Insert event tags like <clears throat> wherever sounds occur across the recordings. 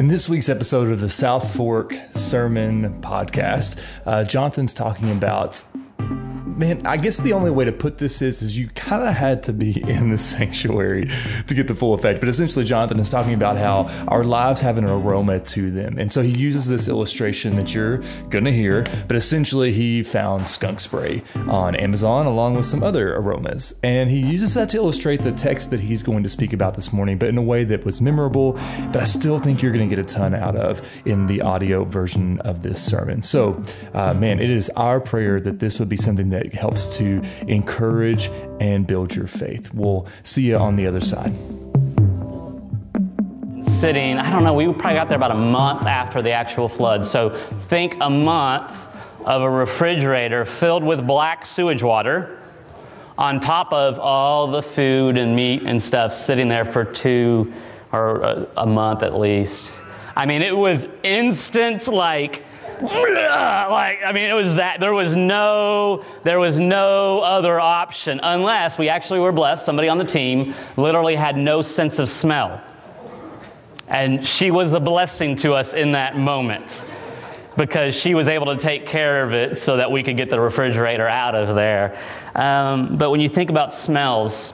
In this week's episode of the South Fork Sermon Podcast, uh, Jonathan's talking about man, I guess the only way to put this is, is you kind of had to be <laughs> in the sanctuary to get the full effect. But essentially, Jonathan is talking about how our lives have an aroma to them. And so he uses this illustration that you're to hear. But essentially, he found skunk spray on Amazon along with some other aromas. And he uses that to illustrate the text that he's going to speak about this morning, but in a way that was memorable, but I still think you're to get a ton out of in the audio version of this sermon. So, uh, man, it is our prayer that this would be something that helps to encourage and build your faith. We'll see you on the other side. Sitting, I don't know, we probably got there about a month after the actual flood. So think a month of a refrigerator filled with black sewage water on top of all the food and meat and stuff sitting there for two or a, month at least. I mean, it was instant, like, <laughs> like I mean it was that there was no there was no other option unless we actually were blessed. Somebody on the team literally had no sense of smell. And she was a blessing to us in that moment because she was able to take care of it so that we could get the refrigerator out of there. Um, but when you think about smells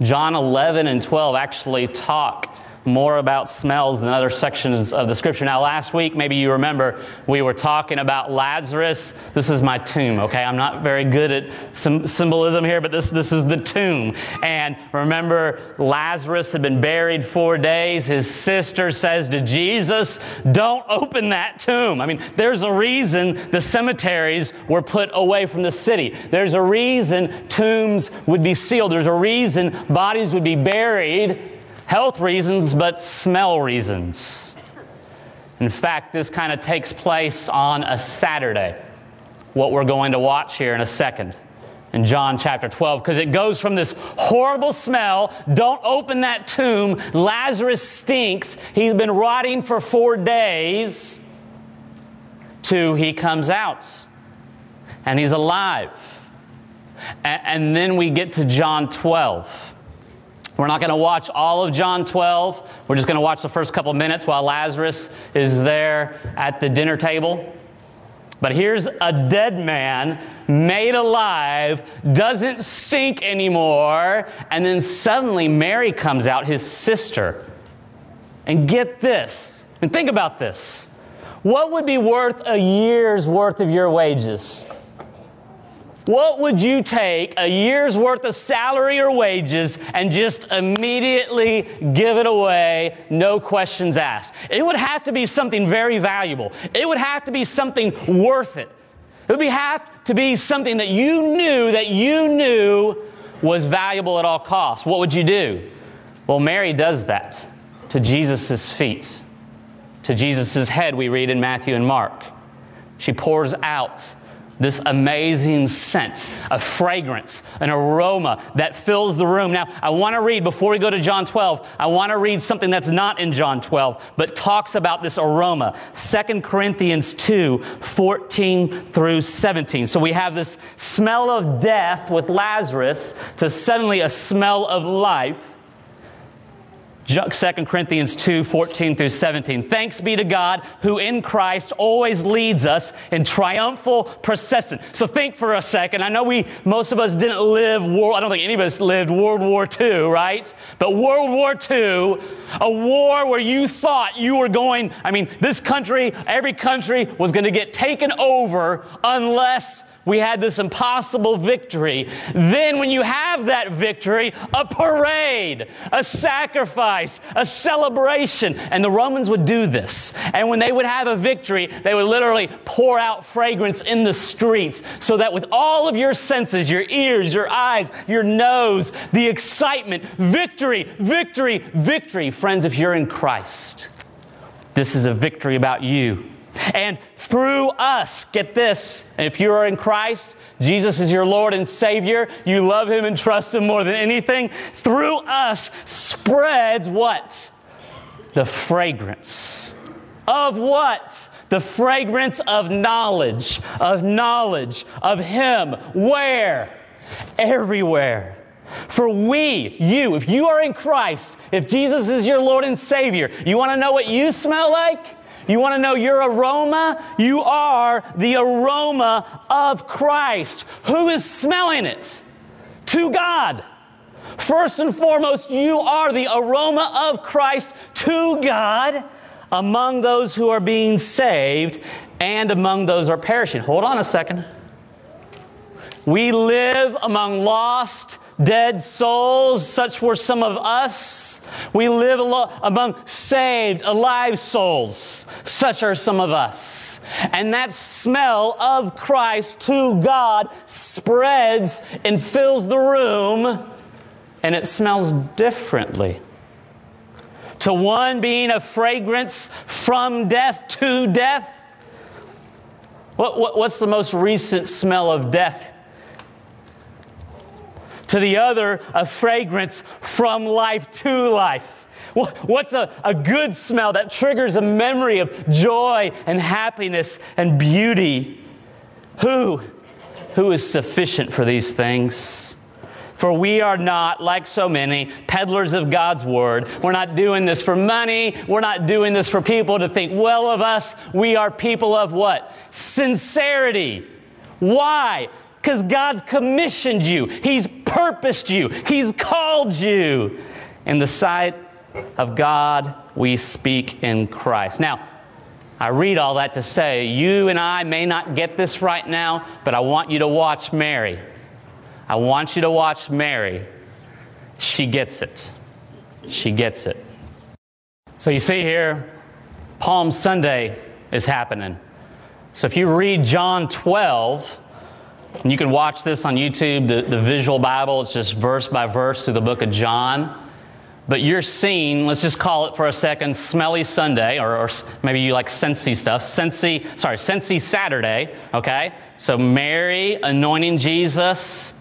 john 11 and 12 actually talk more about smells than other sections of the scripture. Now, last week, maybe you remember, we were talking about Lazarus. This is my tomb, okay? I'm not very good at some symbolism here, but this, this is the tomb. And remember, Lazarus had been buried four days. His sister says to Jesus, Don't open that tomb. I mean, there's a reason the cemeteries were put away from the city. There's a reason tombs would be sealed. There's a reason bodies would be buried health reasons, but smell reasons. In fact, this kind of takes place on a Saturday, what we're going to watch here in a second in John chapter 12, because it goes from this horrible smell, don't open that tomb, Lazarus stinks, he's been rotting for four days, to he comes out and he's alive. And, then we get to John 12. We're not going to watch all of John 12. We're just going to watch the first couple minutes while Lazarus is there at the dinner table. But here's a dead man made alive, doesn't stink anymore, and then suddenly Mary comes out, his sister. And get this, and think about this. What would be worth a year's worth of your wages? What would you take a year's worth of salary or wages and just immediately give it away, no questions asked? It would have to be something very valuable. It would have to be something worth it. It would have to be something that you knew that you knew was valuable at all costs. What would you do? Well, Mary does that to Jesus' feet, to Jesus' head, we read in Matthew and Mark. She pours out this amazing scent, a fragrance, an aroma that fills the room. Now, I want to read, before we go to John 12, I want to read something that's not in John 12, but talks about this aroma. 2 Corinthians 2 14 through 17. So we have this smell of death with Lazarus to suddenly a smell of life. 2 Corinthians 2 14 through 17. Thanks be to God who in Christ always leads us in triumphal procession. So think for a second. I know we, most of us didn't live, war, I don't think any of us lived World War II, right? But World War II, a war where you thought you were going, I mean, this country, every country was going to get taken over unless we had this impossible victory. Then, when you have that victory, a parade, a sacrifice, a celebration. And the Romans would do this. And when they would have a victory, they would literally pour out fragrance in the streets so that with all of your senses, your ears, your eyes, your nose, the excitement, victory, victory, victory. Friends, if you're in Christ, this is a victory about you and through us, get this, if you are in Christ, Jesus is your Lord and Savior, you love Him and trust Him more than anything, through us spreads what? The fragrance. Of what? The fragrance of knowledge, of knowledge of Him. Where? Everywhere. For we, you, if you are in Christ, if Jesus is your Lord and Savior, you want to know what you smell like? You want to know your aroma? You are the aroma of Christ. Who is smelling it? To God. First and foremost, you are the aroma of Christ to God among those who are being saved and among those who are perishing. Hold on a second. We live among lost, dead souls. Such were some of us. We live among saved, alive souls. Such are some of us. And that smell of Christ to God spreads and fills the room, and it smells differently. To one being a fragrance from death to death. What, what, what's the most recent smell of death to the other a fragrance from life to life. What's a, a good smell that triggers a memory of joy and happiness and beauty? Who? Who is sufficient for these things? For we are not, like so many, peddlers of God's word. We're not doing this for money. We're not doing this for people to think well of us. We are people of what? Sincerity. Why? Because God's commissioned you, He's purposed you, He's called you. In the sight of God, we speak in Christ. Now, I read all that to say you and I may not get this right now, but I want you to watch Mary. I want you to watch Mary. She gets it. She gets it. So you see here, Palm Sunday is happening. So if you read John 12, and you can watch this on YouTube, the, the visual Bible. It's just verse by verse through the book of John. But you're seeing, let's just call it for a second, Smelly Sunday, or, or maybe you like Scentsy stuff. Scentsy, sorry, Scentsy Saturday, okay? So Mary anointing Jesus.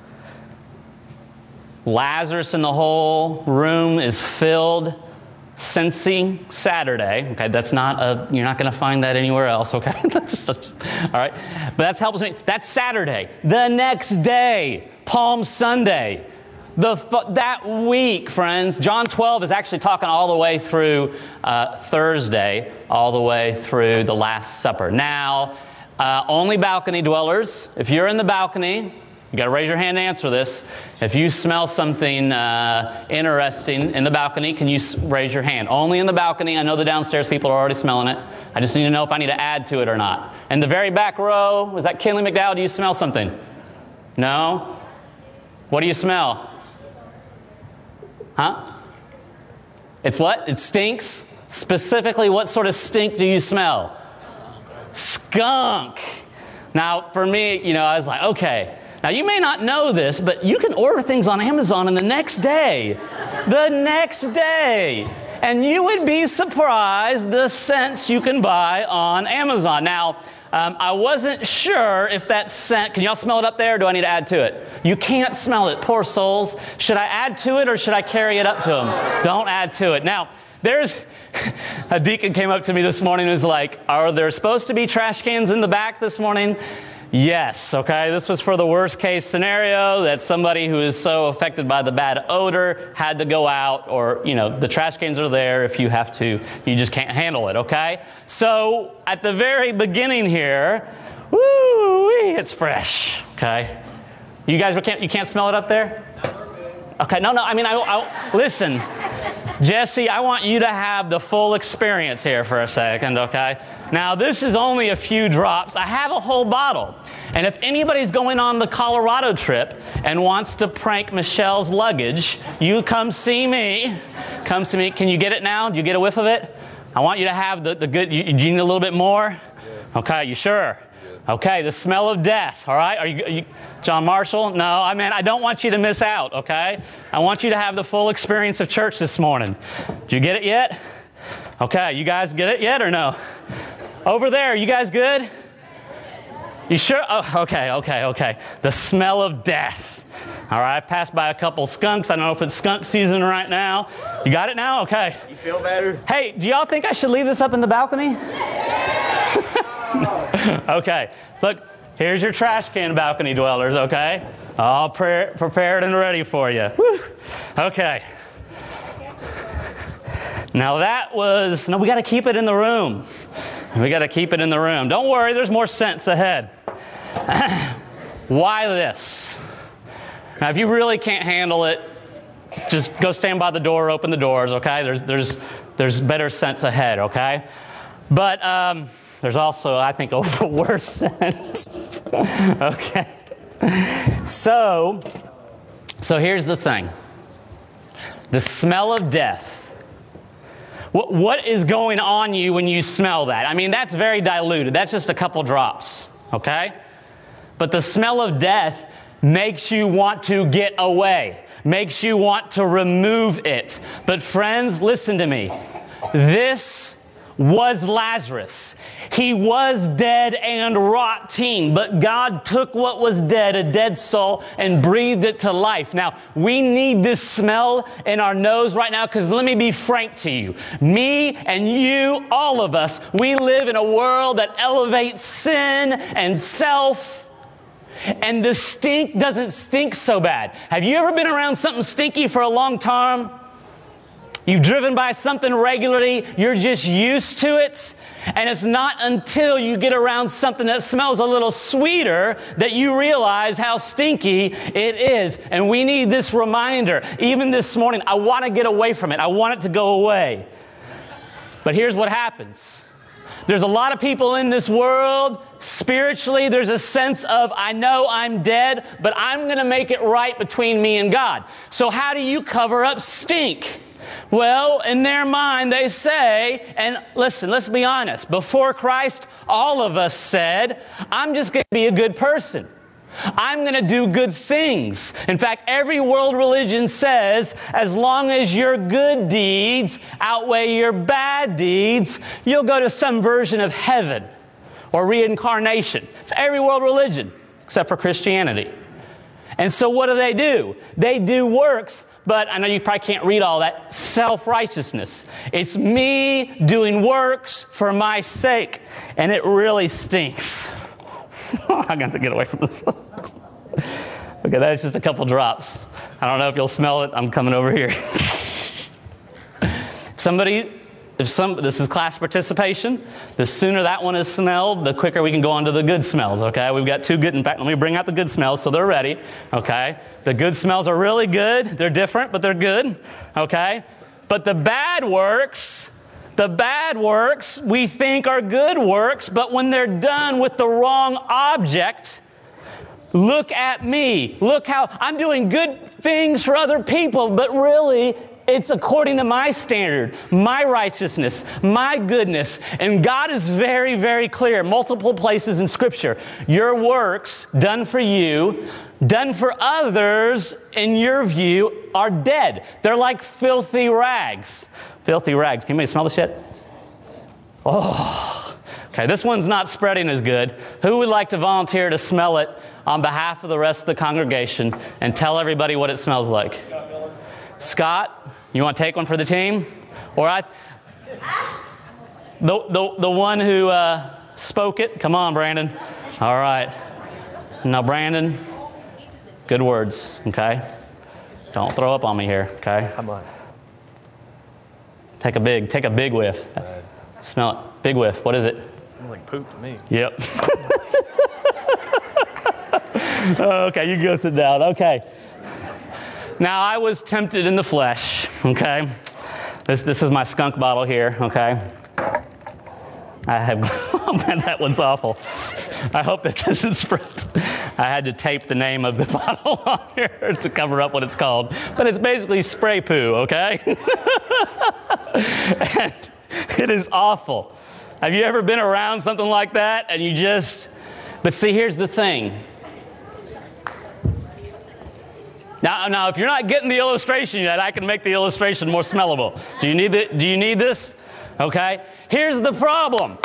Lazarus in the whole room is filled. Scentsy Saturday. Okay, that's not a, you're not going to find that anywhere else, okay? <laughs> that's just, all right. But that's helps me. That's Saturday. The next day, Palm Sunday. The, that week, friends, John 12 is actually talking all the way through uh, Thursday, all the way through the Last Supper. Now, uh, only balcony dwellers, if you're in the balcony, you got to raise your hand to answer this. If you smell something uh, interesting in the balcony, can you raise your hand? Only in the balcony. I know the downstairs people are already smelling it. I just need to know if I need to add to it or not. In the very back row, was that Kinley McDowell? Do you smell something? No? What do you smell? Huh? It's what? It stinks? Specifically, what sort of stink do you smell? Skunk. Now, for me, you know, I was like, okay, now, you may not know this, but you can order things on Amazon and the next day, the next day, and you would be surprised the scents you can buy on Amazon. Now, um, I wasn't sure if that scent, can y'all smell it up there? do I need to add to it? You can't smell it, poor souls. Should I add to it or should I carry it up to them? Don't add to it. Now, there's <laughs> a deacon came up to me this morning and was like, Are there supposed to be trash cans in the back this morning? Yes, okay, this was for the worst case scenario that somebody who is so affected by the bad odor had to go out, or, you know, the trash cans are there if you have to, you just can't handle it, okay? So at the very beginning here, woo, it's fresh, okay? You guys can't, you can't smell it up there? Okay, no, no, I mean, I, I listen. Jesse, I want you to have the full experience here for a second, okay? Now, this is only a few drops. I have a whole bottle. And if anybody's going on the Colorado trip and wants to prank Michelle's luggage, you come see me. Come see me. Can you get it now? Do you get a whiff of it? I want you to have the, the good. You, you need a little bit more? Okay, you sure? Okay, the smell of death, all right? Are you, are you, John Marshall? No, I mean, I don't want you to miss out, okay? I want you to have the full experience of church this morning. Did you get it yet? Okay, you guys get it yet or no? Over there, you guys good? You sure? Oh, okay, okay, okay. The smell of death. All right, I passed by a couple skunks. I don't know if it's skunk season right now. You got it now? Okay. You feel better? Hey, do y'all think I should leave this up in the balcony? <laughs> okay, look, here's your trash can balcony dwellers, okay? All pre- prepared and ready for you. Whew. Okay. Now that was, no, we got to keep it in the room. We got to keep it in the room. Don't worry, there's more scents ahead. <clears throat> Why this? Now, if you really can't handle it, just go stand by the door, open the doors, okay? There's, there's, there's better scents ahead, okay? But um, there's also, I think, a <laughs> worse scents. <laughs> okay. So, so here's the thing the smell of death. What, what is going on you when you smell that? I mean, that's very diluted. That's just a couple drops, okay? But the smell of death makes you want to get away, makes you want to remove it. But, friends, listen to me. This was Lazarus. He was dead and rotting, but God took what was dead, a dead soul, and breathed it to life. Now, we need this smell in our nose right now because let me be frank to you. Me and you, all of us, we live in a world that elevates sin and self. And the stink doesn't stink so bad. Have you ever been around something stinky for a long time? You've driven by something regularly, you're just used to it. And it's not until you get around something that smells a little sweeter that you realize how stinky it is. And we need this reminder. Even this morning, I want to get away from it, I want it to go away. But here's what happens. There's a lot of people in this world, spiritually, there's a sense of, I know I'm dead, but I'm going to make it right between me and God. So, how do you cover up stink? Well, in their mind, they say, and listen, let's be honest. Before Christ, all of us said, I'm just going to be a good person. I'm going to do good things. In fact, every world religion says as long as your good deeds outweigh your bad deeds, you'll go to some version of heaven or reincarnation. It's every world religion except for Christianity. And so, what do they do? They do works but I know you probably can't read all that. Self righteousness. It's me doing works for my sake, and it really stinks. <laughs> I got to get away from this one. okay, that's just a couple drops. I don't know if you'll smell it. I'm coming over here. <laughs> Somebody if some, this is class participation, the sooner that one is smelled, the quicker we can go on to the good smells, okay? We've got two good, in fact, let me bring out the good smells so they're ready, okay? The good smells are really good. They're different, but they're good, okay? But the bad works, the bad works we think are good works, but when they're done with the wrong object, look at me. Look how I'm doing good things for other people, but really it's according to my standard, my righteousness, my goodness. And God is very, very clear, multiple places in Scripture. Your works done for you, done for others, in your view, are dead. They're like filthy rags. Filthy rags. Can anybody smell the shit? Oh, okay. This one's not spreading as good. Who would like to volunteer to smell it on behalf of the rest of the congregation and tell everybody what it smells like? Scott, you want to take one for the team? Or I, the, the, the one who uh, spoke it? Come on, Brandon. All right. Now, Brandon, good words, okay? Don't throw up on me here, okay? Come on. Take a big, take a big whiff. Right. Smell it. Big whiff. What is it? Smells like poop to me. Yep. <laughs> okay, you can go sit down. Okay. Now, I was tempted in the flesh, okay? This, this is my skunk bottle here, okay? I have, <laughs> oh man, that one's awful. I hope that doesn't spread. I had to tape the name of the <laughs> bottle on here to cover up what it's called. But it's basically spray poo, okay? <laughs> and it is awful. Have you ever been around something like that and you just, but see, here's the thing now, now, if you're not getting the illustration yet, I can make the illustration more smellable. Do you need, the, do you need this? Okay. Here's the problem.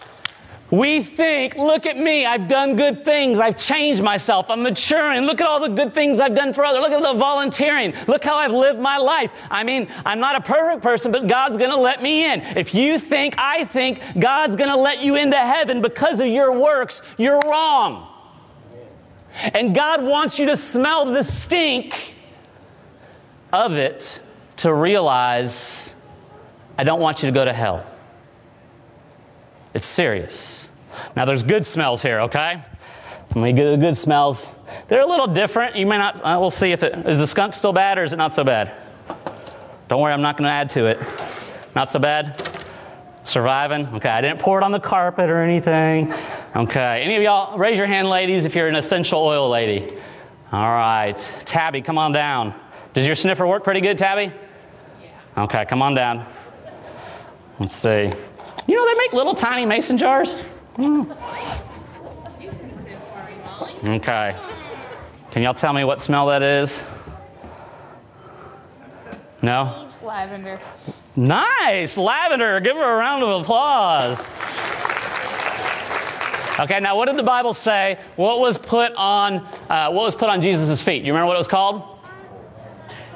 We think, look at me, I've done good things, I've changed myself, I'm maturing. Look at all the good things I've done for others. Look at the volunteering. Look how I've lived my life. I mean, I'm not a perfect person, but God's gonna let me in. If you think, I think God's gonna let you into heaven because of your works, you're wrong. And God wants you to smell the stink of it to realize I don't want you to go to hell. It's serious. Now, there's good smells here, okay? Let me get the good smells. They're a little different. You may not, uh, we'll see if it, is the skunk still bad or is it not so bad? Don't worry, I'm not going to add to it. Not so bad? Surviving? Okay, I didn't pour it on the carpet or anything. Okay, any of y'all, raise your hand, ladies, if you're an essential oil lady. All right, Tabby, come on down. Does your sniffer work pretty good, Tabby? Yeah. Okay, come on down. Let's see. You know, they make little tiny mason jars. Mm. Okay. Can y'all tell me what smell that is? No? Lavender. Nice, lavender. Give her a round of applause. Okay, now what did the Bible say? What was put on uh, what was put on Jesus' feet? You remember what it was called?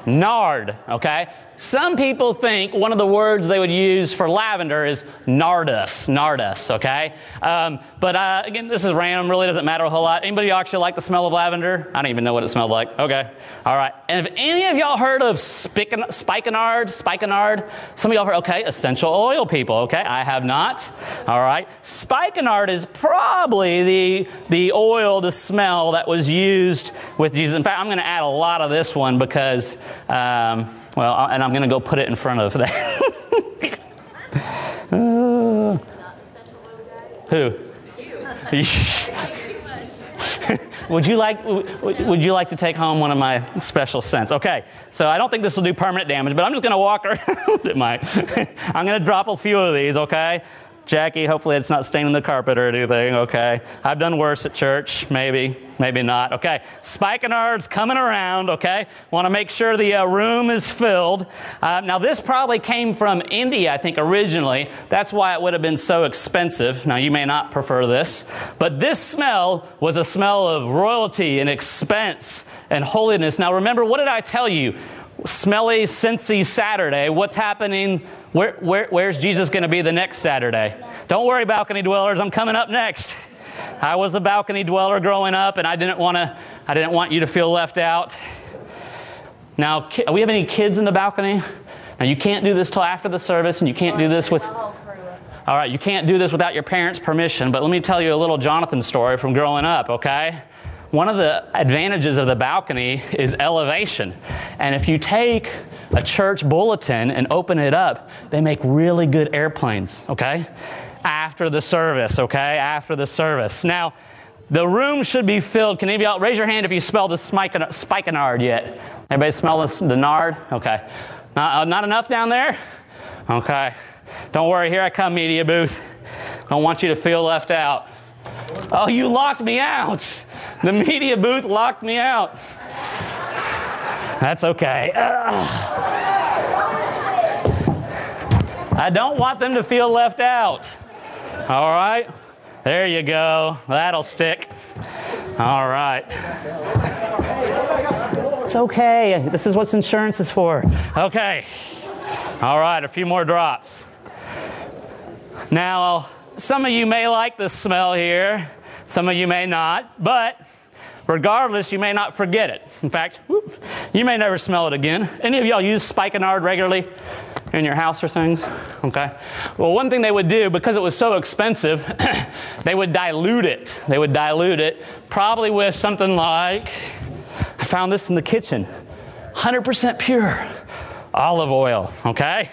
Nard. Okay, some people think one of the words they would use for lavender is nardus, nardus, okay? Um, but uh, again, this is random, really doesn't matter a whole lot. Anybody actually like the smell of lavender? I don't even know what it smelled like. Okay, all right. And if any of y'all heard of spikenard, spikenard, some of y'all heard, okay, essential oil people, okay? I have not, all right? Spikenard is probably the, the oil, the smell that was used with Jesus. In fact, I'm going to add a lot of this one because. Um, well, and I'm going to go put it in front of that. uh, <laughs> who? <laughs> would you like would you like to take home one of my special scents? Okay, so I don't think this will do permanent damage, but I'm just going to walk <laughs> around. it might. I'm going to drop a few of these. Okay. Jackie, hopefully it's not staining the carpet or anything, okay? I've done worse at church, maybe, maybe not, okay? Spikenard's coming around, okay? Want to make sure the uh, room is filled. Uh, now, this probably came from India, I think, originally. That's why it would have been so expensive. Now, you may not prefer this, but this smell was a smell of royalty and expense and holiness. Now, remember, what did I tell you? Smelly, scentsy Saturday. What's happening where, where, where's Jesus going to be the next Saturday? Don't worry, balcony dwellers, I'm coming up next. I was a balcony dweller growing up, and I didn't want to. I didn't want you to feel left out. Now, we have any kids in the balcony? Now, you can't do this till after the service, and you can't do this with. All right, you can't do this without your parents' permission. But let me tell you a little Jonathan story from growing up. Okay, one of the advantages of the balcony is elevation. And if you take a church bulletin and open it up, they make really good airplanes, okay? After the service, okay? After the service. Now, the room should be filled. Can any of y'all raise your hand if you smell the spikenard yet? Everybody smell the, nard? Okay. Not, uh, not enough down there? Okay. Don't worry, here I come, media booth. I don't want you to feel left out. Oh, you locked me out. The media booth locked me out. That's okay. I don't want them to feel left out. All right? There you go. That'll stick. All right. It's okay. This is what insurance is for. Okay. All right, a few more drops. Now, some of you may like the smell here, some of you may not, but Regardless, you may not forget it. In fact, whoop, you may never smell it again. Any of y'all use spikenard regularly in your house or things? Okay. Well, one thing they would do, because it was so expensive, <clears throat> they would dilute it. They would dilute it, probably with something like, I found this in the kitchen 100% pure olive oil, okay?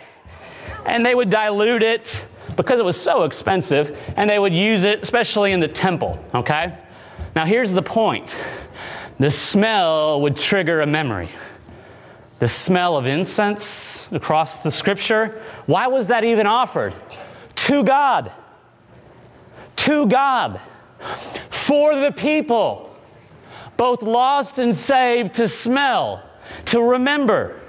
And they would dilute it because it was so expensive, and they would use it, especially in the temple, okay? Now, here's the point the smell would trigger a memory. The smell of incense across the scripture. Why was that even offered? To God. To God. For the people, both lost and saved, to smell, to remember,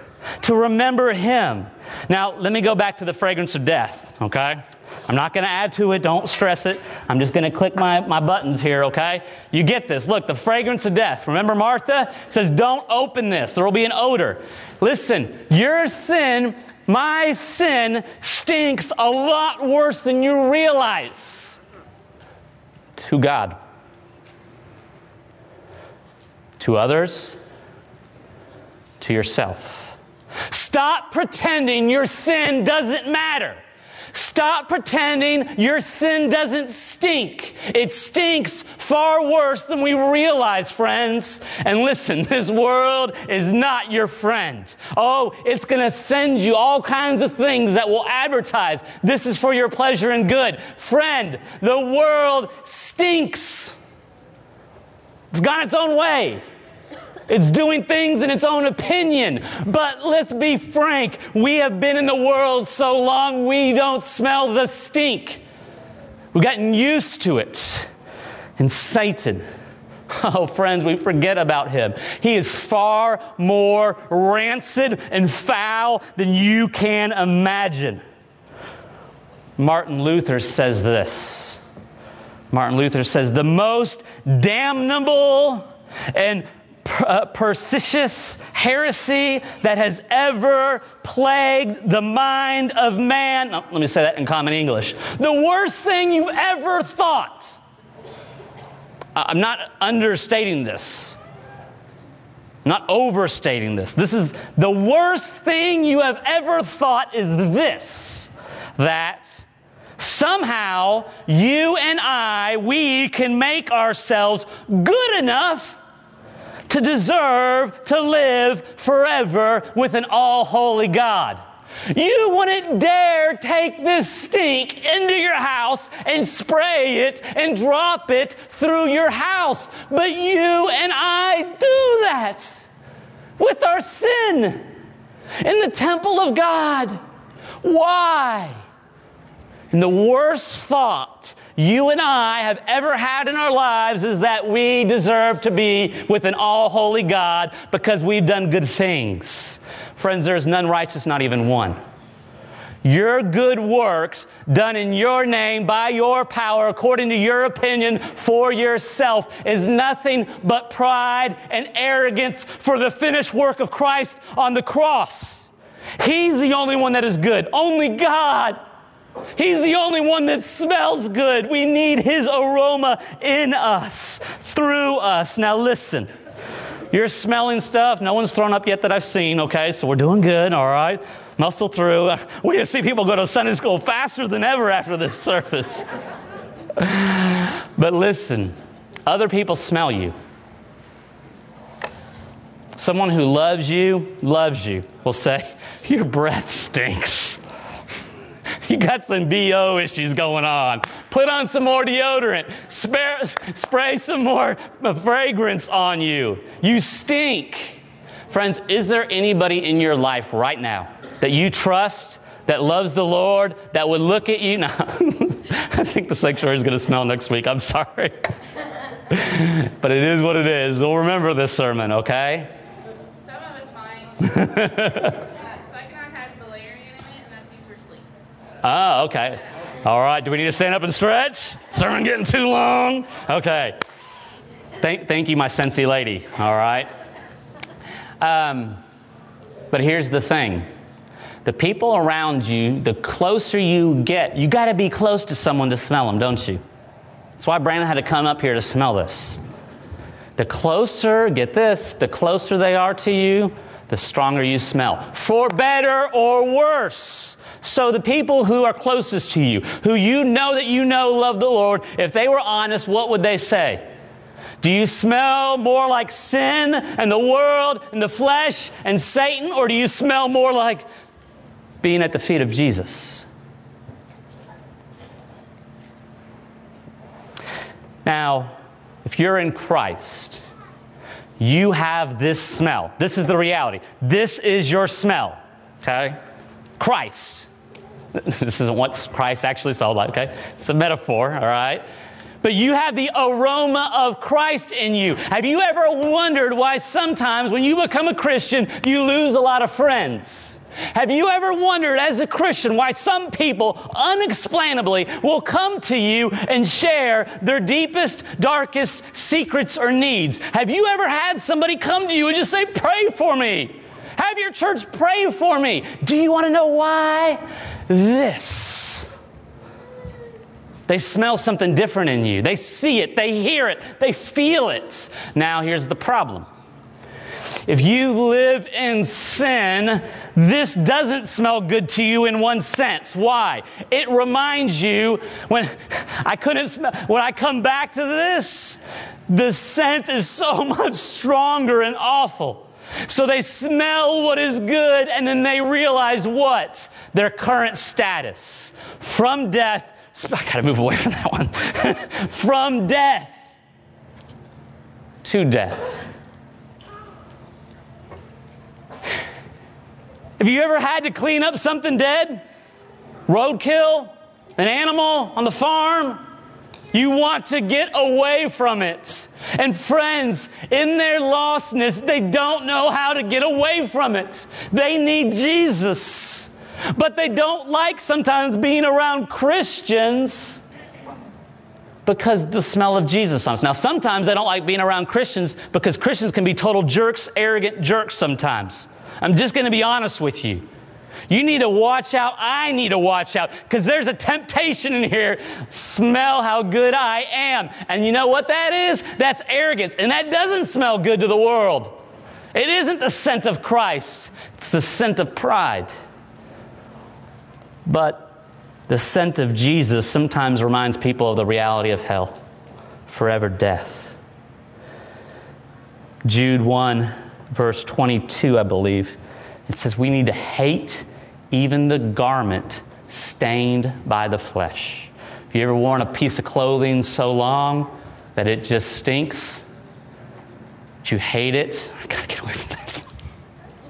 to remember Him. Now, let me go back to the fragrance of death, okay? I'm not going to add to it. Don't stress it. I'm just going to click my, my buttons here, okay? You get this. Look, the fragrance of death. Remember, Martha says, Don't open this. There will be an odor. Listen, your sin, my sin, stinks a lot worse than you realize to God. to others, to yourself. Stop pretending your sin doesn't matter. Stop pretending your sin doesn't stink. It stinks far worse than we realize, friends. And listen, <laughs> this world is not your friend. Oh, it's going to send you all kinds of things that will advertise this is for your pleasure and good. Friend, the world stinks. It's gone its own way. It's doing things in its own opinion. But let's be frank, we have been in the world so long we don't smell the stink. We've gotten used to it. And Satan, <laughs> oh, friends, we forget about him. He is far more rancid and foul than you can imagine. Martin Luther says this. Martin Luther says, the most damnable and uh, persistous heresy that has ever plagued the mind of man. Let me say that in common English. The worst thing you ever thought. I'm not understating this. I'm not overstating this. This is the worst thing you have ever thought is this that somehow you and I, we can make ourselves good enough to deserve to live forever with an all holy God. You wouldn't dare take this stink into your house and spray it and drop it through your house. But you and I do that with our sin in the temple of God. Why? And the worst thought you and I have ever had in our lives is that we deserve to be with an all holy God because we've done good things. Friends, there is none righteous, not even one. Your good works done in your name by your power, according to your opinion for yourself, is nothing but pride and arrogance for the finished work of Christ on the cross. He's the only one that is good. Only God He's the only one that smells good. We need His aroma in us, through us. Now, listen. You're smelling stuff. No one's thrown up yet that I've seen, okay? So we're doing good, all right? Muscle through. <laughs> We see people go to Sunday school faster than ever after this service. <laughs> but listen, other people smell you. Someone who loves you, loves you, will say, Your breath stinks. You got some BO issues going on. Put on some more deodorant. Spare, spray some more fragrance on you. You stink. Friends, is there anybody in your life right now that you trust, that loves the Lord, that would look at you? <laughs> Now, I think the sanctuary is going to smell next week. I'm sorry. <laughs> but it is what it is. We'll remember this sermon, okay? Some of us might. <laughs> Ah, okay. All right. Do we need to stand up and stretch? Sermon getting too long? Okay. Thank, thank you, my Scentsy lady. All right. Um, but here's the thing the people around you, the closer you get, you got to be close to someone to smell them, don't you? That's why Brandon had to come up here to smell this. The closer, get this, the closer they are to you, the stronger you smell. For better or worse. So the people who are closest to you, who you know that you know love the Lord, if they were honest, what would they say? Do you smell more like sin and the world and the flesh and Satan, or do you smell more like being at the feet of Jesus? Now, if you're in Christ, you have this smell. This is the reality. This is your smell, okay? Christ. <laughs> this isn't what Christ actually smelled like, okay? It's a metaphor, all right? But you have the aroma of Christ in you. Have you ever wondered why sometimes when you become a Christian, you lose a lot of friends? Have you ever wondered as a Christian why some people unexplainably will come to you and share their deepest, darkest secrets or needs? Have you ever had somebody come to you and just say, Pray for me? Have your church pray for me. Do you want to know why? This. They smell something different in you. They see it, they hear it, they feel it. Now, here's the problem If you live in sin, this doesn't smell good to you in one sense. Why? It reminds you when <laughs> I couldn't smell, when I come back to this, the scent is so <laughs> much stronger and awful. So they smell what is good and then they realize what? Their current status. From death, I gotta move away from that one. <laughs> from death to death. Have you ever had to clean up something dead? Roadkill? An animal on the farm? You want to get away from it. And friends, in their lostness, they don't know how to get away from it. They need Jesus. But they don't like sometimes being around Christians because the smell of Jesus on us. Now, sometimes they don't like being around Christians because Christians can be total jerks, arrogant jerks sometimes. I'm just going to be honest with you. You need to watch out. I need to watch out because there's a temptation in here. Smell how good I am. And you know what that is? That's arrogance. And that doesn't smell good to the world. It isn't the scent of Christ, it's the scent of pride. But the scent of Jesus sometimes reminds people of the reality of hell, forever death. Jude 1, verse 22, I believe, it says, We need to hate even the garment stained by the flesh. Have you ever worn a piece of clothing so long that it just stinks? That you hate it? <laughs> I gotta get away from that.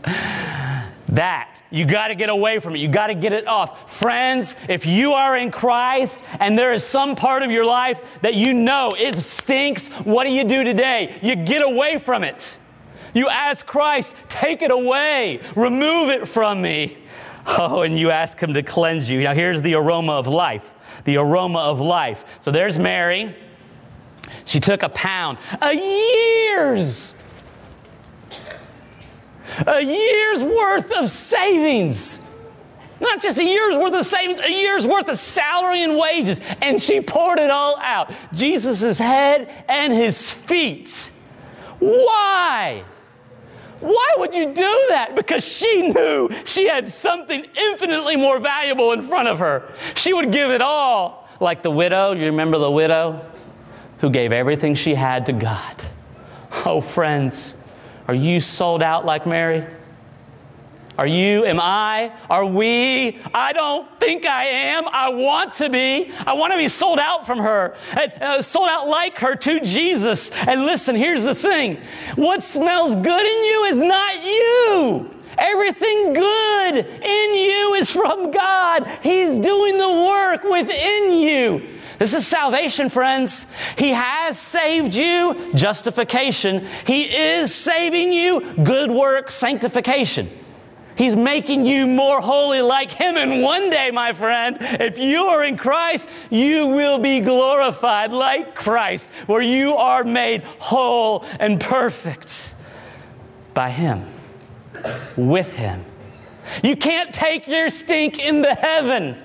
<laughs> That you got to get away from it. You got to get it off. Friends, if you are in Christ and there is some part of your life that you know it stinks, what do you do today? You get away from it. You ask Christ, take it away, remove it from me. Oh, and you ask Him to cleanse you. Now, here's the aroma of life. The aroma of life. So there's Mary. She took a pound, a year's a year's worth of savings. Not just a year's worth of savings, a year's worth of salary and wages. And she poured it all out. Jesus' head and his feet. Why? Why would you do that? Because she knew she had something infinitely more valuable in front of her. She would give it all. Like the widow, you remember the widow who gave everything she had to God. Oh, friends, are you sold out like Mary? Are you? Am I? Are we? I don't think I am. I want to be. I want to be sold out from her, uh, sold out like her to Jesus. And listen, here's the thing what smells good in you is not you. Everything good in you is from God. He's doing the work within you. This is salvation, friends. He has saved you, justification. He is saving you, good work, sanctification. He's making you more holy like Him. And one day, my friend, if you are in Christ, you will be glorified like Christ, where you are made whole and perfect by Him, with Him. You can't take your stink into heaven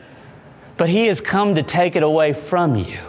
but He has come to take it away from you. <laughs>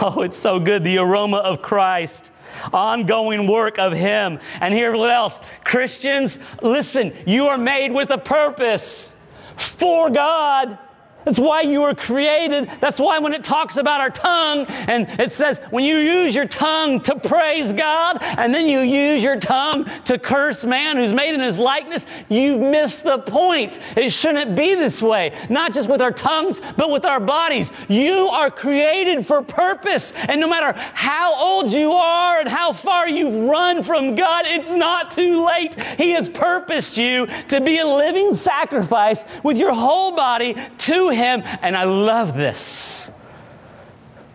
Oh, it's so good. The aroma of Christ, ongoing work of Him. And here, what else? Christians, listen, you are made with a purpose for God. That's why you were created. That's why when it talks about our tongue and it says when you use your tongue to praise God and then you use your tongue to curse man who's made in his likeness, you've missed the point. It shouldn't be this way. Not just with our tongues, but with our bodies. You are created for purpose. And no matter how old you are and how far you've run from God, it's not too late. He has purposed you to be a living sacrifice with your whole body to him. And I love this.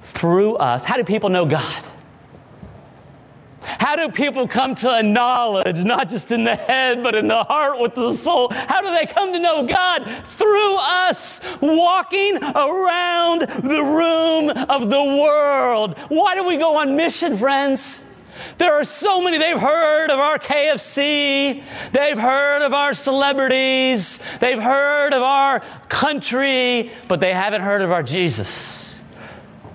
Through us, how do people know God? How do people come to a knowledge, not just in the head, but in the heart with the soul? How do they come to know God? Through us walking around the room of the world. Why do we go on mission, friends? There are so many. They've heard of our KFC. They've heard of our celebrities. They've heard of our country, but they haven't heard of our Jesus.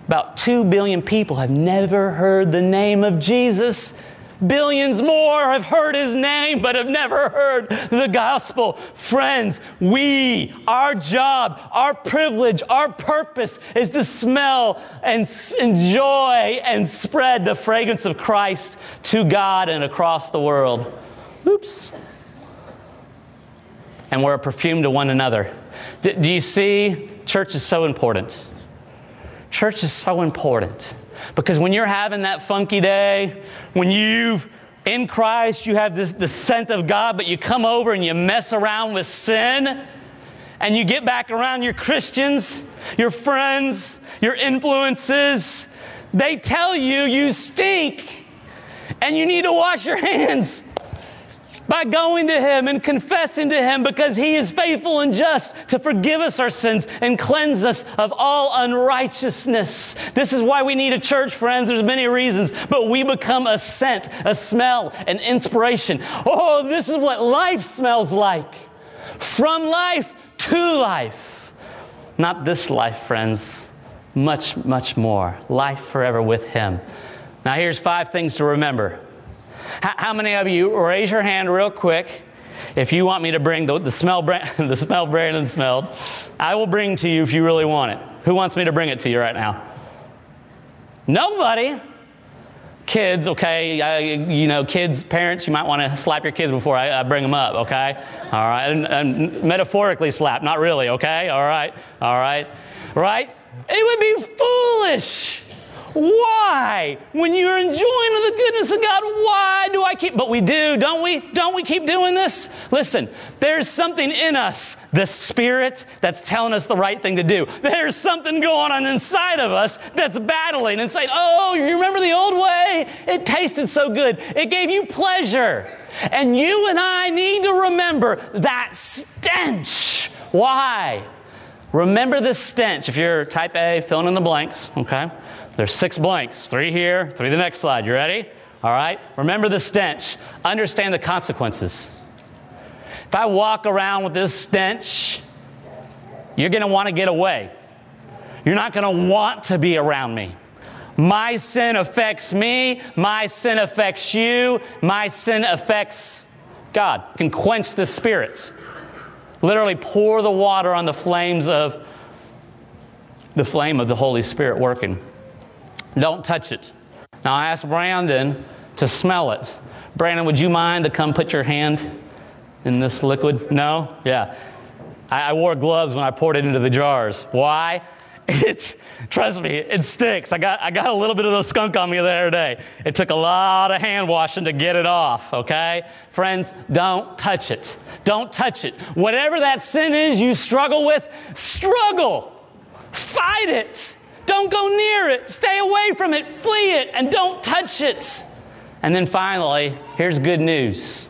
About 2 billion people have never heard the name of Jesus Billions more have heard his name but have never heard the gospel. Friends, we, our job, our privilege, our purpose is to smell and enjoy and spread the fragrance of Christ to God and across the world. Oops. And we're a perfume to one another. Do you see? Church is so important. Church is so important because when you're having that funky day, when you've in Christ, you have this, the scent of God, but you come over and you mess around with sin, and you get back around your Christians, your friends, your influences. They tell you you stink and you need to wash your <laughs> hands by going to Him and confessing to Him because He is faithful and just to forgive us our sins and cleanse us of all unrighteousness. This is why we need a church, friends. There's many reasons, but we become a scent, a smell, an inspiration. Oh, this is what life smells like. From life to life. Not this life, friends. Much, much more. Life forever with Him. Now, here's five things to remember how many of you, raise your hand real quick, if you want me to bring the, the smell, <laughs> the smell Brandon smelled, I will bring to you if you really want it. Who wants me to bring it to you right now? Nobody. Kids, okay, I, you know, kids, parents, you might want to slap your kids before I, I bring them up, okay? All right, and, and metaphorically slap, not really, okay? All right, all right, right? It would be foolish why? When you're enjoying the goodness of God, why do I keep? But we do, don't we? Don't we keep doing this? Listen, there's something in us, the Spirit, that's telling us the right thing to do. There's something going on inside of us that's battling and saying, Oh, you remember the old way? It tasted so good, it gave you pleasure. And you and I need to remember that stench. Why? Remember the stench. If you're type A, filling in the blanks, okay? There's six blanks, three here, three the next slide. You ready? All right? Remember the stench. Understand the consequences. If I walk around with this stench, you're going to want to get away. You're not going to want to be around me. My sin affects me. My sin affects you. My sin affects God. Can quench the spirit. Literally pour the water on the flames of the flame of the Holy Spirit working. Don't touch it. Now I asked Brandon to smell it. Brandon, would you mind to come put your hand in this liquid? No? Yeah. I, I wore gloves when I poured it into the jars. Why? <laughs> It, trust me, it sticks. I got, I got a little bit of the skunk on me the other day. It took a lot of hand washing to get it off, okay? Friends, don't touch it. Don't touch it. Whatever that sin is you struggle with, struggle. Fight it. Don't go near it. Stay away from it. Flee it and don't touch it. And then finally, here's good news.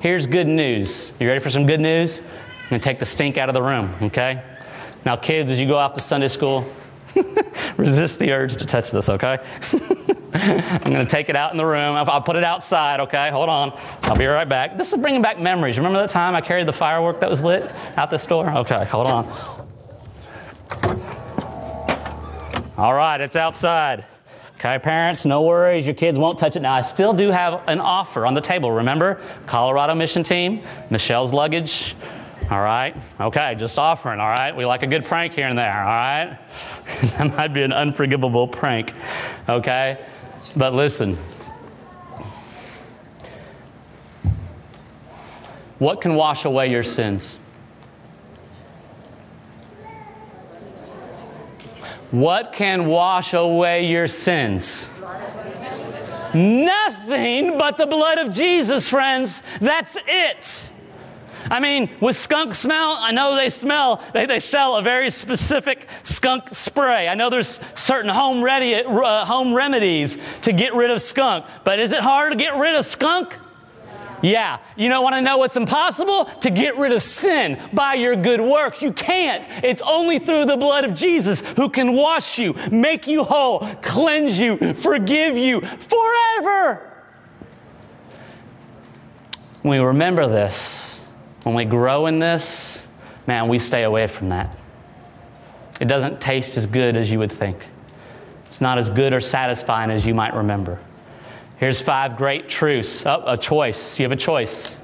Here's good news. You ready for some good news? I'm going to take the stink out of the room, okay? Now, kids, as you go off to Sunday school, <laughs> resist the urge to touch this, okay? <laughs> I'm going to take it out in the room. I'll, I'll, put it outside, okay? Hold on. I'll be right back. This is bringing back memories. Remember that time I carried the firework that was lit out the store? Okay, hold on. All right, it's outside. Okay, parents, no worries. Your kids won't touch it. Now, I still do have an offer on the table. Remember, Colorado mission team, Michelle's luggage. All right, okay, just offering. All right, we like a good prank here and there. All right, <laughs> that might be an unforgivable prank. Okay, but listen. What can wash away your sins? What can wash away your sins? Nothing but the blood of Jesus, friends. That's it. I mean, with skunk smell, I know they smell, they, they sell a very specific skunk spray. I know there's certain home, ready, uh, home remedies to get rid of skunk, but is it hard to get rid of skunk? Yeah. You don't want to know what's impossible? To get rid of sin by your good works. You can't. It's only through the blood of Jesus who can wash you, make you whole, cleanse you, forgive you forever. When we remember this, when we grow in this, man, we stay away from that. It doesn't taste as good as you would think. It's not as good or satisfying as you might remember. Here's five great truths. Oh, a choice. You have a choice.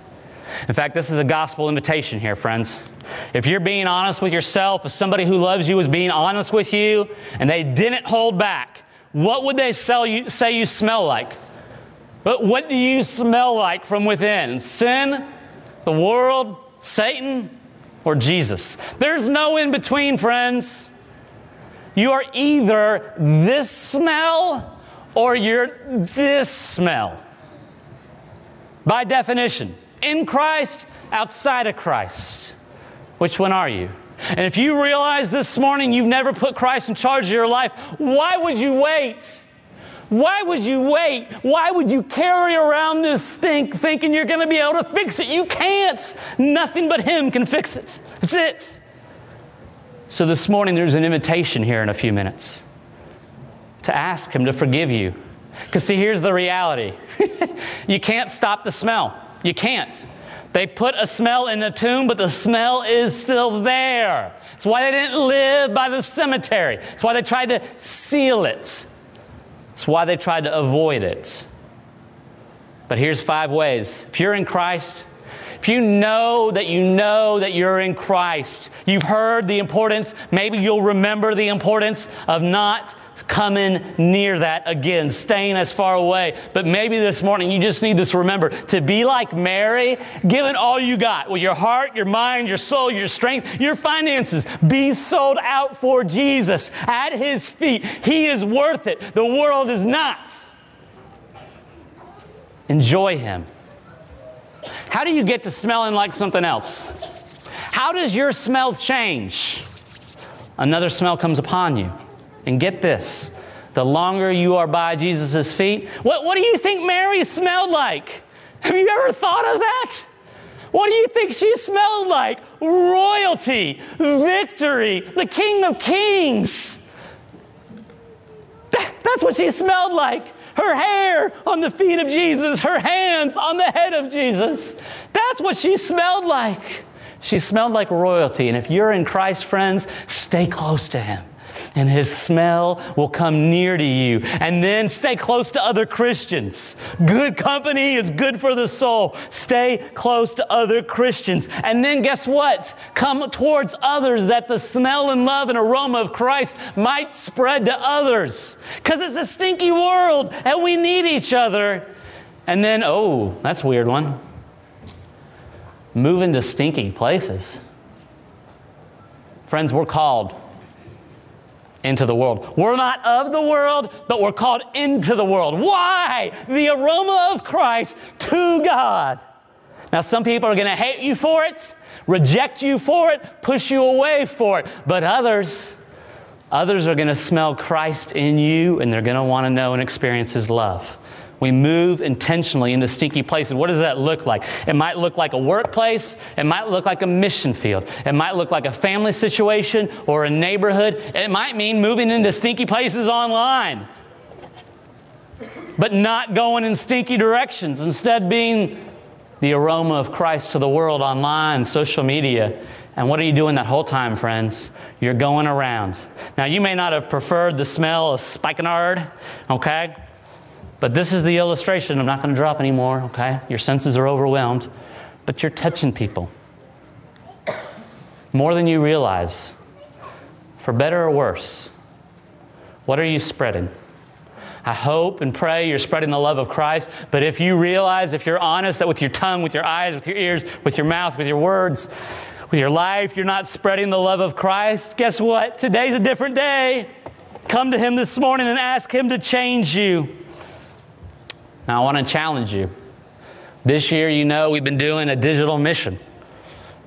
In fact, this is a gospel invitation here, friends. If you're being honest with yourself, if somebody who loves you is being honest with you and they didn't hold back, what would they you, say you smell like? But what do you smell like from within? Sin, the world, Satan, or Jesus? There's no in between, friends. You are either this smell or you're this smell. By definition, in Christ, outside of Christ. Which one are you? And if you realize this morning you've never put Christ in charge of your life, why would you wait? Why would you wait? Why would you carry around this stink thinking you're going to be able to fix it? You can't. Nothing but Him can fix it. That's it. So this morning, there's an invitation here in a few minutes to ask Him to forgive you. Because, see, here's the reality <laughs> you can't stop the smell. You can't. They put a smell in the tomb, but the smell is still there. It's why they didn't live by the cemetery. It's why they tried to seal it. It's why they tried to avoid it. But here's five ways. If you're in Christ, if you know that you know that you're in Christ, you've heard the importance, maybe you'll remember the importance of not coming near that again, staying as far away. But maybe this morning you just need this remember to be like Mary, giving all you got with your heart, your mind, your soul, your strength, your finances. Be sold out for Jesus at His feet. He is worth it. The world is not. Enjoy Him. How do you get to smelling like something else? How does your smell change? Another smell comes upon you. And get this the longer you are by Jesus' feet, what, what do you think Mary smelled like? Have you ever thought of that? What do you think she smelled like? Royalty, victory, the King of Kings. That, that's what she smelled like. Her hair on the feet of Jesus, her hands on the head of Jesus. That's what she smelled like. She smelled like royalty. And if you're in Christ, friends, stay close to Him and his smell will come near to you. And then stay close to other Christians. Good company is good for the soul. Stay close to other Christians. And then guess what? Come towards others that the smell and love and aroma of Christ might spread to others. Because it's a stinky world and we need each other. And then, oh, that's weird one. Move into stinky places. Friends, we're called into the world. We're not of the world, but we're called into the world. Why? The aroma of Christ to God. Now, some people are going to hate you for it, reject you for it, push you away for it, but others, others are going to smell Christ in you and they're going to want to know and experience His love. We move intentionally into stinky places. What does that look like? It might look like a workplace. It might look like a mission field. It might look like a family situation or a neighborhood. It might mean moving into stinky places online, but not going in stinky directions. Instead, being the aroma of Christ to the world online, social media. And what are you doing that whole time, friends? You're going around. Now, you may not have preferred the smell of spikenard, okay? But this is the illustration. I'm not going to drop anymore, okay? Your senses are overwhelmed, but you're touching people more than you realize, for better or worse. What are you spreading? I hope and pray you're spreading the love of Christ. But if you realize, if you're honest, that with your tongue, with your eyes, with your ears, with your mouth, with your words, with your life, you're not spreading the love of Christ, guess what? Today's a different day. Come to Him this morning and ask Him to change you. Now, I want to challenge you. This year, you know, we've been doing a digital mission.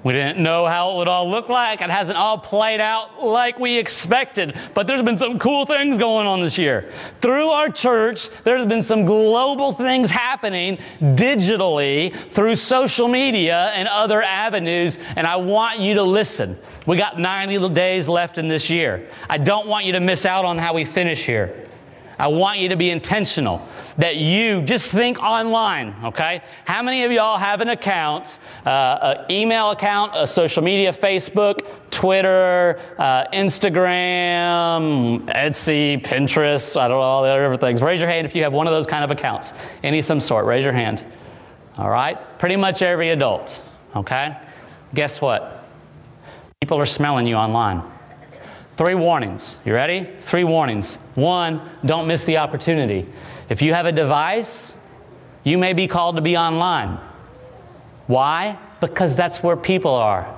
We didn't know how it would all look like. It hasn't all played out like we expected, but there's been some cool things going on this year. Through our church, there's been some global things happening digitally through social media and other avenues, and I want you to listen. We got 90 days left in this year. I don't want you to miss out on how we finish here. I want you to be intentional that you just think online, okay? How many of y'all have an account, uh, an email account, a social media, Facebook, Twitter, uh, Instagram, Etsy, Pinterest, I don't know, all the other things. Raise your hand if you have one of those kind of accounts, any some sort. Raise your hand. All right? Pretty much every adult, okay? Guess what? People are smelling you online. Three warnings. You ready? Three warnings. One, don't miss the opportunity. If you have a device, you may be called to be online. Why? Because that's where people are.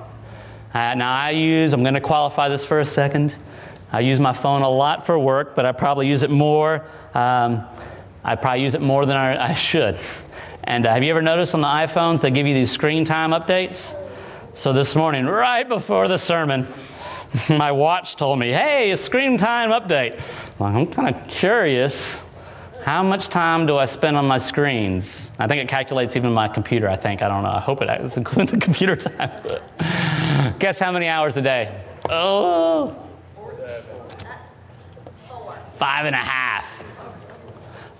Uh, now, I use, I'm going to qualify this for a second. I use my phone a lot for work, but I probably use it more. Um, I probably use it more than I, I should. And uh, have you ever noticed on the iPhones they give you these screen time updates? So this morning, right before the sermon, <laughs> my watch told me, hey, a screen time update. Well, I'm kind of curious. How much time do I spend on my screens? I think it calculates even my computer, I think. I don't know. I hope it <laughs> does include the computer time. <laughs> Guess how many hours a day? Oh, five and a half.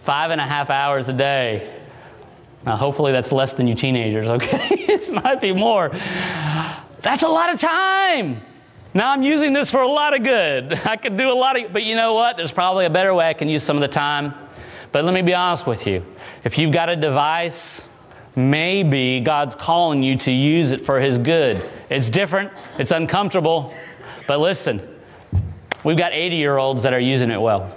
Five and a half hours a day. Now, hopefully, that's less than you teenagers, okay? it might be more. That's a lot of time. Now I'm using this for a lot of good. <laughs> I could do a lot of, but you know what? There's probably a better way I can use some of the time. But let me be honest with you. If you've got a device, maybe God's calling you to use it for His good. It's different, it's uncomfortable, but listen, we've got 80 year olds that are using it well.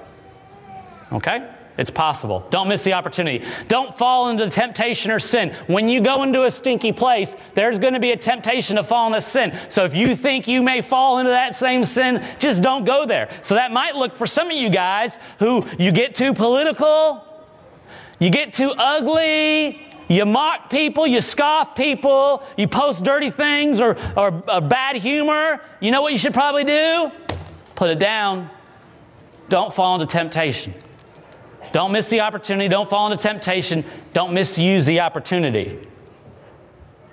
Okay? It's possible. Don't miss the opportunity. Don't fall into temptation or sin. When you go into a stinky place, there's going to be a temptation to fall into sin. So if you think you may fall into that same sin, just don't go there. So that might look for some of you guys who you get too political, you get too ugly, you mock people, you scoff people, you post dirty things or, or, or bad humor. You know what you should probably do? Put it down. Don't fall into temptation. Don't miss the opportunity. Don't fall into temptation. Don't misuse the opportunity.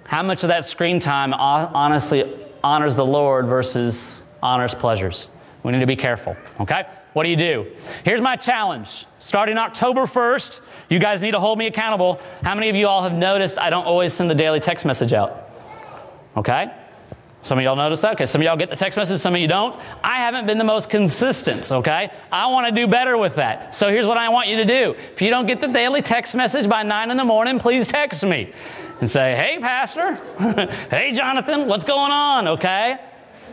How much of that screen time honestly honors the Lord versus honors pleasures? We need to be careful, okay? What do you do? Here's my challenge. Starting October 1st, you guys need to hold me accountable. How many of you all have noticed I don't always send the daily text message out? Okay? Some of y'all notice that? Okay, some of y'all get the text message, some of you don't. I haven't been the most consistent, okay? I want to do better with that. So here's what I want you to do. If you don't get the daily text message by 9 in the morning, please text me and say, hey, Pastor, <laughs> hey, Jonathan, what's going on, okay?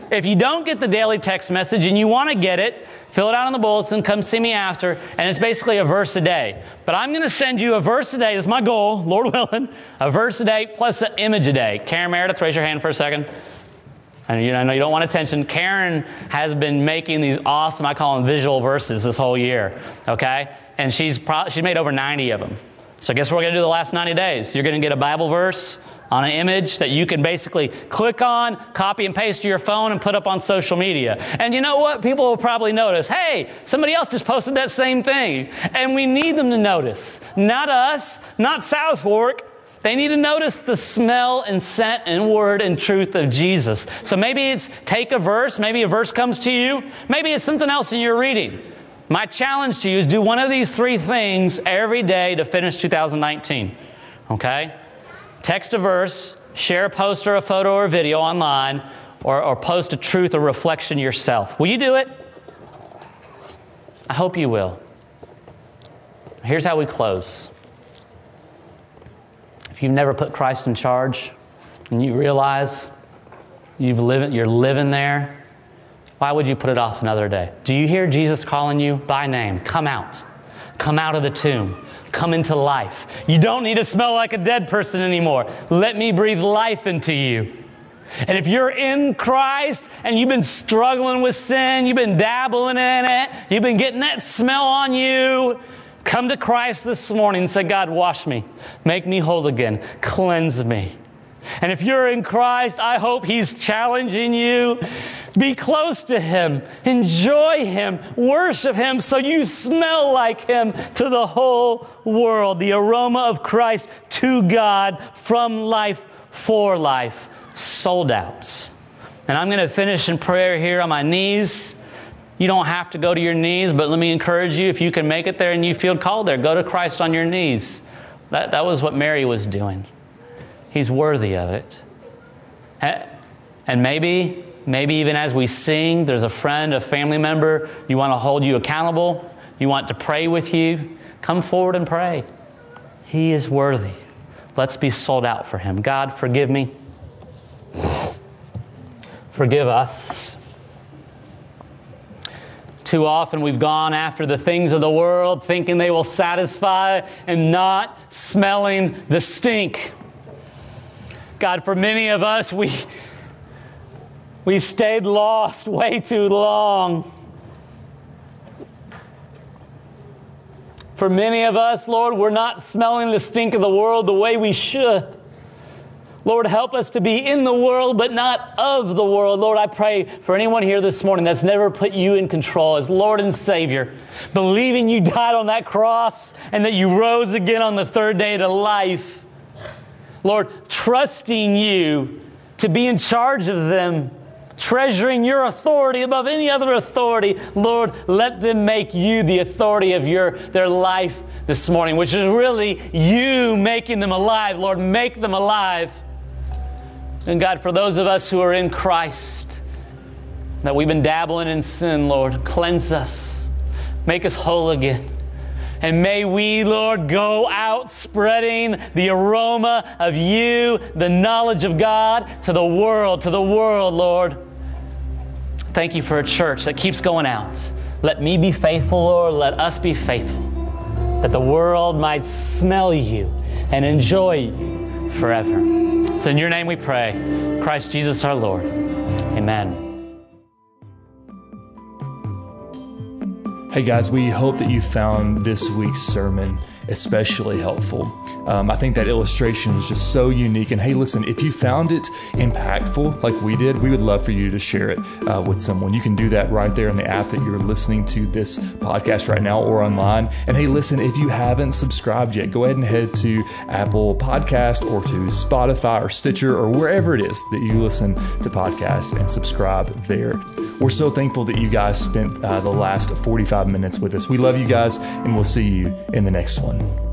If you don't get the daily text message and you want to get it, fill it out on the bulletin, and come see me after, and it's basically a verse a day. But I'm going to send you a verse a day. That's my goal, Lord <laughs> willing. A verse a day plus an image a day. Karen Meredith, raise your hand for a second. And you know, I know you don't want attention. Karen has been making these awesome, I call them visual verses this whole year, okay? And she's, pro- she's made over 90 of them. So guess what we're going to do the last 90 days? You're going to get a Bible verse on an image that you can basically click on, copy and paste to your phone, and put up on social media. And you know what? People will probably notice, hey, somebody else just posted that same thing. And we need them to notice. Not us, not South Fork, they need to notice the smell and scent and word and truth of Jesus. So maybe it's take a verse, maybe a verse comes to you, maybe it's something else in your reading. My challenge to you is do one of these three things every day to finish 2019. Okay? Text a verse, share a post or a photo or a video online, or, or post a truth or reflection yourself. Will you do it? I hope you will. Here's how we close you've never put Christ in charge and you realize you've you're living there, why would you put it off another day? Do you hear Jesus calling you by name? Come out. Come out of the tomb. Come into life. You don't need to smell like a dead person anymore. Let me breathe life into you. And if you're in Christ and you've been struggling with sin, you've been dabbling in it, you've been getting that smell on you, Come to Christ this morning and say, God, wash me, make me whole again, cleanse me. And if you're in Christ, I hope He's challenging you. Be close to Him, enjoy Him, worship Him so you smell like Him to the whole world. The aroma of Christ to God from life for life, sold out. And I'm going to finish in prayer here on my knees. You don't have to go to your knees, but let me encourage you if you can make it there and you feel called there, go to Christ on your knees. That, that was what Mary was doing. He's worthy of it. And maybe, maybe even as we sing, there's a friend, a family member, you want to hold you accountable, you want to pray with you. Come forward and pray. He is worthy. Let's be sold out for Him. God, forgive me. Forgive us. Too often we've gone after the things of the world thinking they will satisfy and not smelling the stink. God, for many of us, we, we stayed lost way too long. For many of us, Lord, we're not smelling the stink of the world the way we should. Lord, help us to be in the world, but not of the world. Lord, I pray for anyone here this morning that's never put you in control as Lord and Savior, believing you died on that cross and that you rose again on the third day to life. Lord, trusting you to be in charge of them treasuring your authority above any other authority. Lord, let them make you the authority of your, their life this morning, which is really you making them alive. Lord, make them alive. And God, for those of us who are in Christ, that we've been dabbling in sin, Lord, cleanse us, make us whole again. And may we, Lord, go out spreading the aroma of you, the knowledge of God to the world, to the world, Lord. Thank you for a church that keeps going out. Let me be faithful, Lord. Let us be faithful. That the world might smell you and enjoy you forever. It's in your name we pray. Christ Jesus our Lord. Amen. Hey guys, we hope that you found this week's sermon especially helpful. Um, I think that illustration is just so unique. And hey, listen, if you found it impactful like we did, we would love for you to share it uh, with someone. You can do that right there in the app that you're listening to this podcast right now or online. And hey, listen, if you haven't subscribed yet, go ahead and head to Apple Podcast or to Spotify or Stitcher or wherever it is that you listen to podcasts and subscribe there. We're so thankful that you guys spent uh, the last 45 minutes with us. We love you guys, and we'll see you in the next one. Bye.